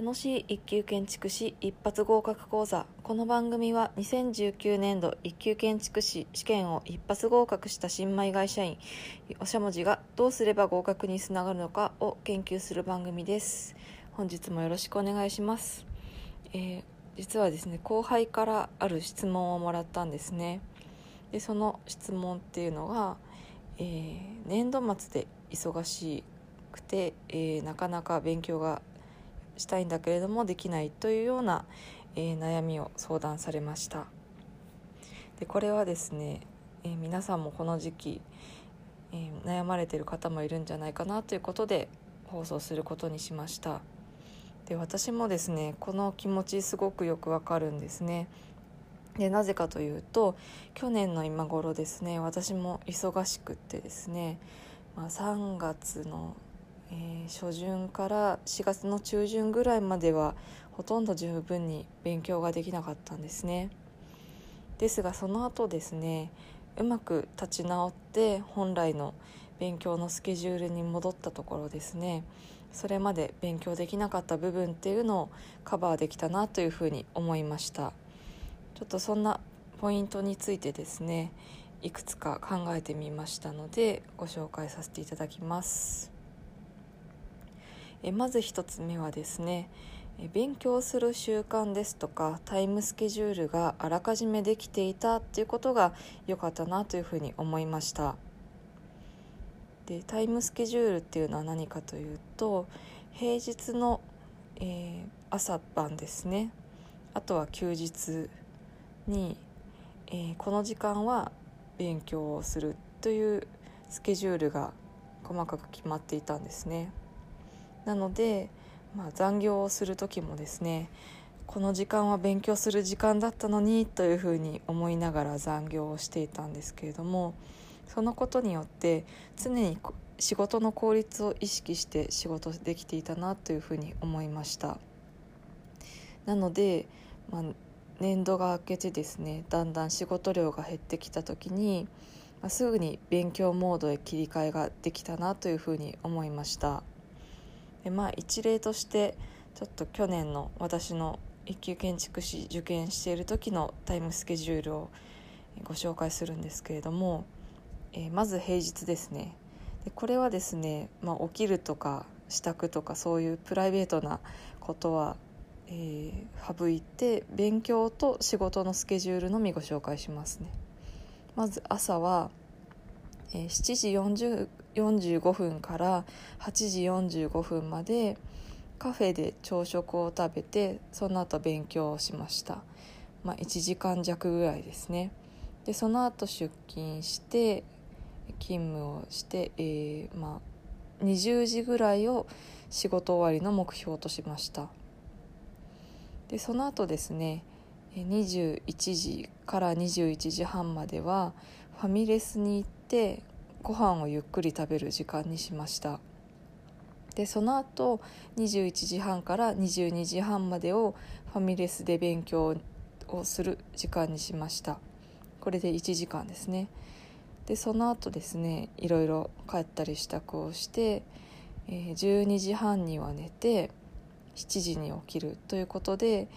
楽しい一級建築士一発合格講座。この番組は2019年度一級建築士試験を一発合格した新米会社員おしゃもじがどうすれば合格につながるのかを研究する番組です。本日もよろしくお願いします、えー、実はですね後輩からある質問をもらったんですね。でその質問っていうのが、えー、年度末で忙しくて、えー、なかなか勉強がしたいんだけれどもできないというような、えー、悩みを相談されました。でこれはですね、えー、皆さんもこの時期、えー、悩まれている方もいるんじゃないかなということで放送することにしました。で私もですねこの気持ちすごくよくわかるんですね。でなぜかというと去年の今頃ですね私も忙しくってですね、まあ、3月のえー、初旬から4月の中旬ぐらいまではほとんど十分に勉強ができなかったんですね。ですがその後ですねうまく立ち直って本来の勉強のスケジュールに戻ったところですねそれまで勉強できなかった部分っていうのをカバーできたなというふうに思いました。ちょっとそんなポイントについてですねいくつか考えてみましたのでご紹介させていただきます。えまず1つ目はですね勉強する習慣ですとかタイムスケジュールがあらかじめできていたっていうことが良かったなというふうに思いましたでタイムスケジュールっていうのは何かというと平日の、えー、朝晩ですねあとは休日に、えー、この時間は勉強をするというスケジュールが細かく決まっていたんですね。なので、まあ、残業をする時もですねこの時間は勉強する時間だったのにというふうに思いながら残業をしていたんですけれどもそのことによって常に仕事の効率を意識して仕事できていたなというふうに思いましたなので、まあ、年度が明けてですねだんだん仕事量が減ってきた時に、まあ、すぐに勉強モードへ切り替えができたなというふうに思いました。でまあ一例としてちょっと去年の私の一級建築士受験している時のタイムスケジュールをご紹介するんですけれども、えー、まず平日ですね。でこれはですね、まあ、起きるとか支度とかそういうプライベートなことは、えー、省いて勉強と仕事のスケジュールのみご紹介しますね。まず朝は、えー、7時45分から8時45分までカフェで朝食を食べてその後勉強をしました、まあ、1時間弱ぐらいですね。でその後出勤して勤務をして、えー、まあ、20時ぐらいを仕事終わりの目標としました。でその後ですね21時から21時半まではファミレスに行ってご飯をゆっくり食べる時間にしました。でその後21時半から22時半までをファミレスで勉強をする時間にしました。これで1時間ですね。でその後ですねいろいろ帰ったり支度をして、え、12時半には寝て7時に起きるということで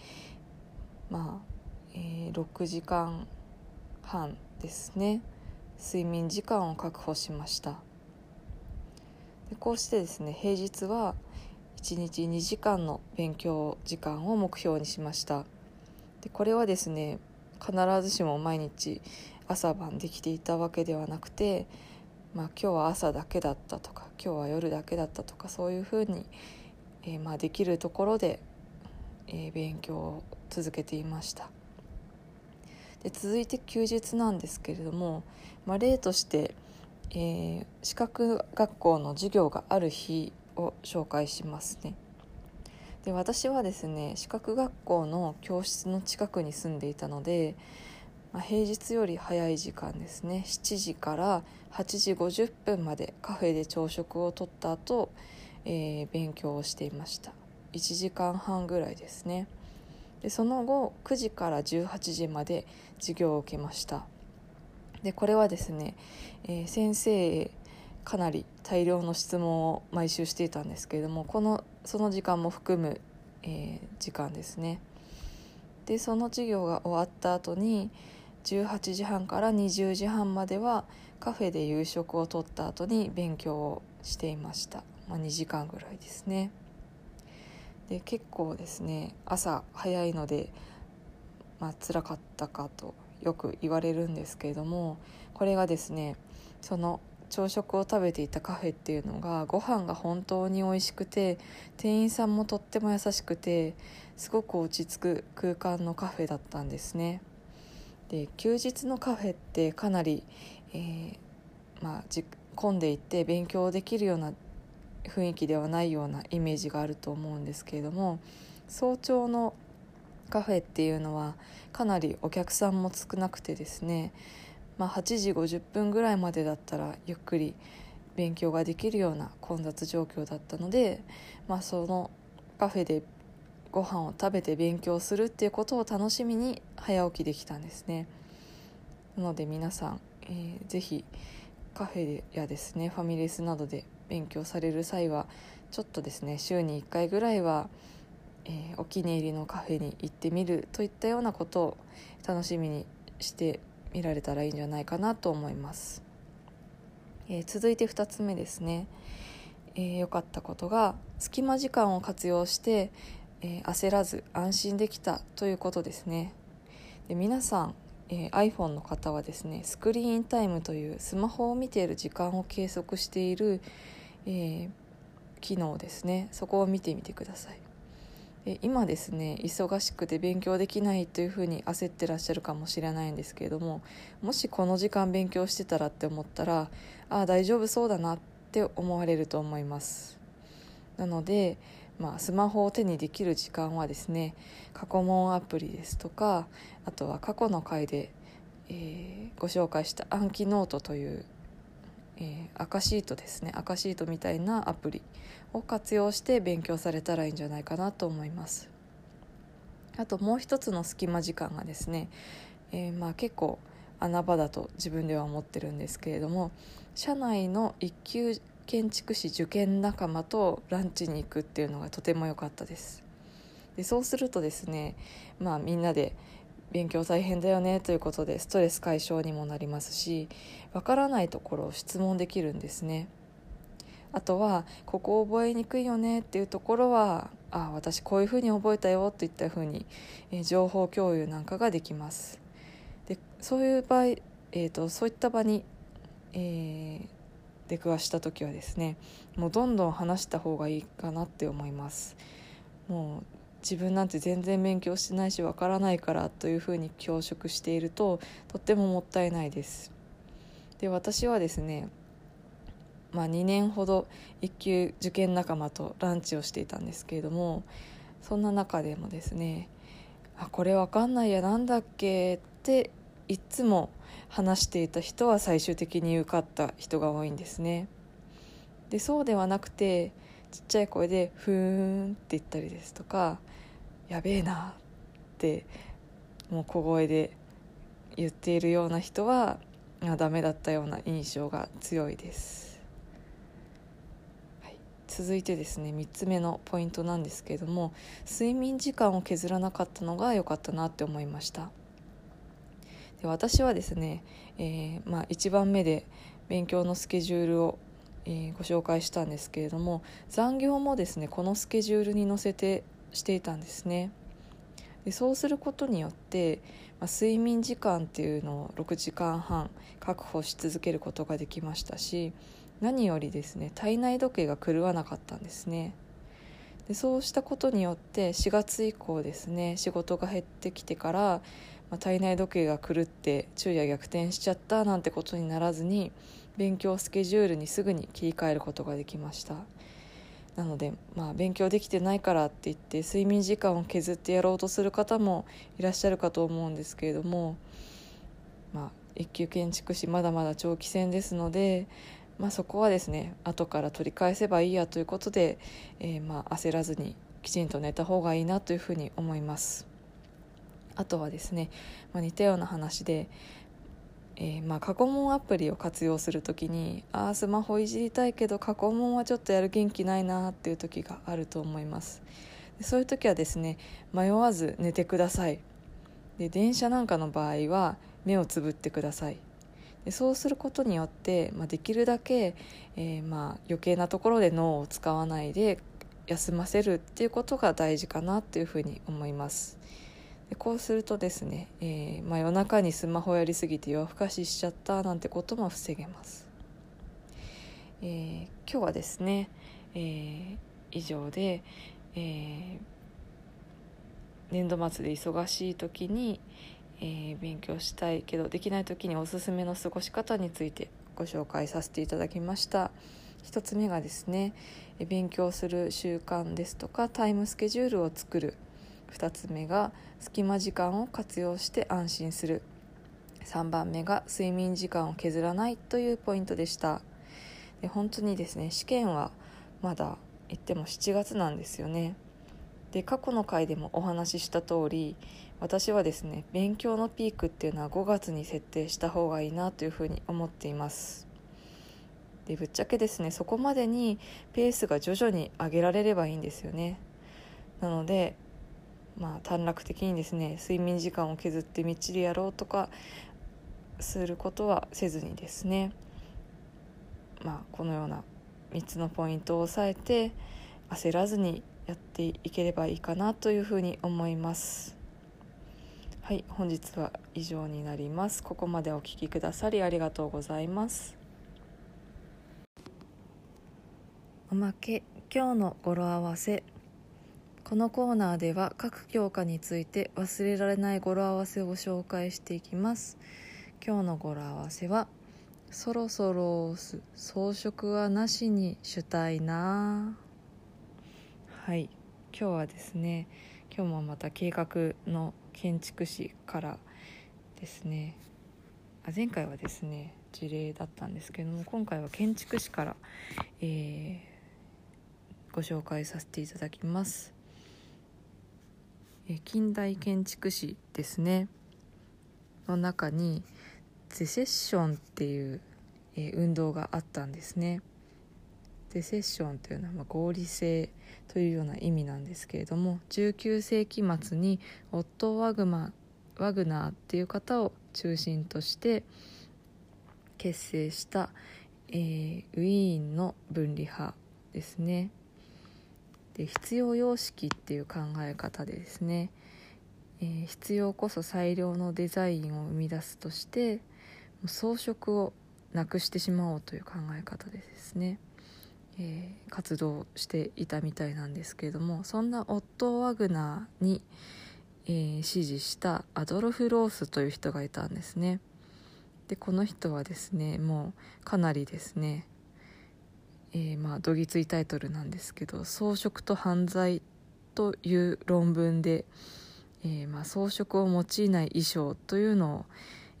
まあ、えー、6時間半ですね。睡眠時間を確保しましたでこうしてですね平日は1日2時間の勉強時間を目標にしましたでこれはですね必ずしも毎日朝晩できていたわけではなくて、まあ、今日は朝だけだったとか今日は夜だけだったとかそういうふうに、えー、まあできるところで、えー、勉強を続けていました。で続いて休日なんですけれども、まあ、例として、えー、資格学校の授業がある日を紹介しますね。で私はですね資格学校の教室の近くに住んでいたので、まあ、平日より早い時間ですね7時から8時50分までカフェで朝食をとった後、えー、勉強をしていました1時間半ぐらいですね。でその後9時から18時まで授業を受けましたでこれはですね、えー、先生かなり大量の質問を毎週していたんですけれどもこのその時間も含むえー、時間ですね。でその授業が終わった後に18時半から20時半まではカフェで夕食をとった後に勉強をしていました、まあ、2時間ぐらいですね。で結構ですね朝早いので、まあ辛かったかとよく言われるんですけれどもこれがですねその朝食を食べていたカフェっていうのがご飯が本当に美味しくて店員さんもとっても優しくてすごく落ち着く空間のカフェだったんですね。で休日のカフェってかなり、えー、まあ、じ混んでいって勉強できるような雰囲気ではないようなイメージがあると思うんですけれども早朝のカフェっていうのはかなりお客さんも少なくてですね、まあ、8時50分ぐらいまでだったらゆっくり勉強ができるような混雑状況だったので、まあ、そのカフェでご飯を食べて勉強するっていうことを楽しみに早起きできたんですね。なので皆さん、えー、ぜひカフェやですねファミレスなどで勉強される際はちょっとですね週に1回ぐらいは、えー、お気に入りのカフェに行ってみるといったようなことを楽しみにしてみられたらいいんじゃないかなと思います、えー、続いて2つ目ですね。良、えー、かったことが隙間時間を活用して、え焦らず安心できたということですね。で皆さんえ、iPhone の方はですねスクリーンタイムというスマホを見ている時間を計測している、え、機能ですね。そこを見てみてください。で今ですね忙しくて勉強できないというふうに焦ってらっしゃるかもしれないんですけれどももしこの時間勉強してたらって思ったらああ大丈夫そうだなって思われると思います。なので、まあ、スマホを手にできる時間はですね過去問アプリですとかあとは過去の回で、えー、ご紹介した暗記ノートというえー、赤シートですね。赤シートみたいなアプリを活用して勉強されたらいいんじゃないかなと思います。あともう一つの隙間時間がですね、えー、まあ結構穴場だと自分では思ってるんですけれども社内の一級建築士受験仲間とランチに行くっていうのがとても良かったです。でそうするとですねまあみんなで勉強大変だよねということでストレス解消にもなりますしわからないところを質問できるんですね。あとはここ覚えにくいよねっていうところはあ私こういうふうに覚えたよといったふうに、え情報共有なんかができます。でそういう場合、えーと、そういった場に、えー、出くわした時はですねもうどんどん話した方がいいかなって思います。もう自分なんて全然勉強してないしわからないからというふうに恐縮しているととってももったいないです。で私はですねまあ、2年ほど一級受験仲間とランチをしていたんですけれどもそんな中でもですねあこれわかんないやなんだっけっていつも話していた人は最終的に受かった人が多いんですね。でそうではなくてちっちゃい声で「ふーん」って言ったりですとか「やべえな」ってもう小声で言っているような人はダメだったような印象が強いです、はい、続いてですね3つ目のポイントなんですけれども睡眠時間を削らなかったのが良かったなって思いました。で私はですね、えー、まあ、1番目で勉強のスケジュールをえー、ご紹介したんですけれども残業もですねこのスケジュールに載せてしていたんですね。でそうすることによって、まあ、睡眠時間っていうのを6時間半確保し続けることができましたし何よりですね体内時計が狂わなかったんですね。でそうしたことによって4月以降ですね仕事が減ってきてから、まあ、体内時計が狂って昼夜逆転しちゃったなんてことにならずに勉強スケジュールにすぐに切り替えることができましたなので、まあ、勉強できてないからって言って睡眠時間を削ってやろうとする方もいらっしゃるかと思うんですけれども、まあ、一級建築士まだまだ長期戦ですので、まあ、そこはですね後から取り返せばいいやということで、えー、まあ焦らずにきちんと寝た方がいいなというふうに思います。あとはですね、まあ、似たような話でえー、まあ、過去問アプリを活用する時にああスマホいじりたいけど過去問はちょっとやる元気ないなっていう時があると思います。そういう時はですね迷わず寝てください。で電車なんかの場合は目をつぶってください。でそうすることによって、まあ、できるだけ、えー、まあ余計なところで脳を使わないで休ませるっていうことが大事かなというふうに思います。こうするとですね、えー、まあ、夜中にスマホやりすぎて夜更かししちゃったなんてことも防げます、えー、今日はですね、え以上で、え年度末で忙しい時に、え、勉強したいけどできない時におすすめの過ごし方についてご紹介させていただきました。1つ目がですね勉強する習慣ですとかタイムスケジュールを作る2つ目が隙間時間を活用して安心する。3番目が睡眠時間を削らないというポイントでした。で本当にですね試験はまだ言っても7月なんですよね。で過去の回でもお話しした通り私はですね勉強のピークっていうのは5月に設定した方がいいなというふうに思っています。でぶっちゃけですねそこまでにペースが徐々に上げられればいいんですよね。なのでまあ短絡的にですね睡眠時間を削ってみっちりやろうとかすることはせずにですねまあこのような3つのポイントを押さえて焦らずにやっていければいいかなというふうに思います。はい本日は以上になりますここまでお聴きくださりありがとうございますおまけ今日の語呂合わせこのコーナーでは各教科について忘れられない語呂合わせを紹介していきます。今日の語呂合わせはそろそろ装飾はなしにしたいな。はい。今日はですね今日もまた計画の建築士からですね。あ前回はですね事例だったんですけども今回は建築士から、えー、ご紹介させていただきます、え、近代建築士ですねの中にゼセッションっていう、え、運動があったんですねデセッションというのはま合理性というような意味なんですけれども19世紀末にオット・ワグマワグナーっていう方を中心として結成した、えー、ウィーンの分離派ですね。で必要様式っていう考え方でですね、えー、必要こそ最良のデザインを生み出すとして装飾をなくしてしまおうという考え方でですね。えー、活動していたみたいなんですけれどもそんなオットー・ワグナーに、えー、支持したアドルフ・ロースという人がいたんですねでこの人はですねもうかなりですね、えー、まあどぎついタイトルなんですけど「装飾と犯罪」という論文で、えー、まあ装飾を用いない衣装というのを、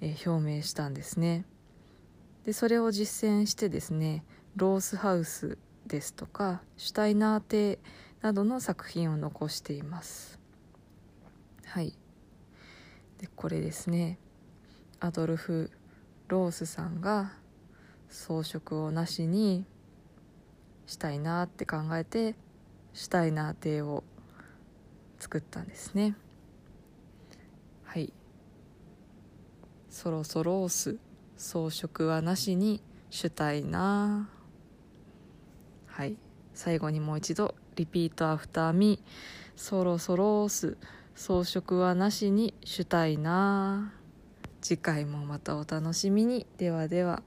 えー、表明したんですね。でそれを実践してですねロースハウスですとかシュタイナー邸などの作品を残しています。はい。でこれですねアドルフ・ロースさんが装飾をなしにしたいなって考えてシュタイナー邸を作ったんですね。はい。そろそろロース装飾はなしにシュタイナーはい。最後にもう一度 repeat after meそろそろ押す装飾はなしにしたいな。次回もまたお楽しみに。ではでは。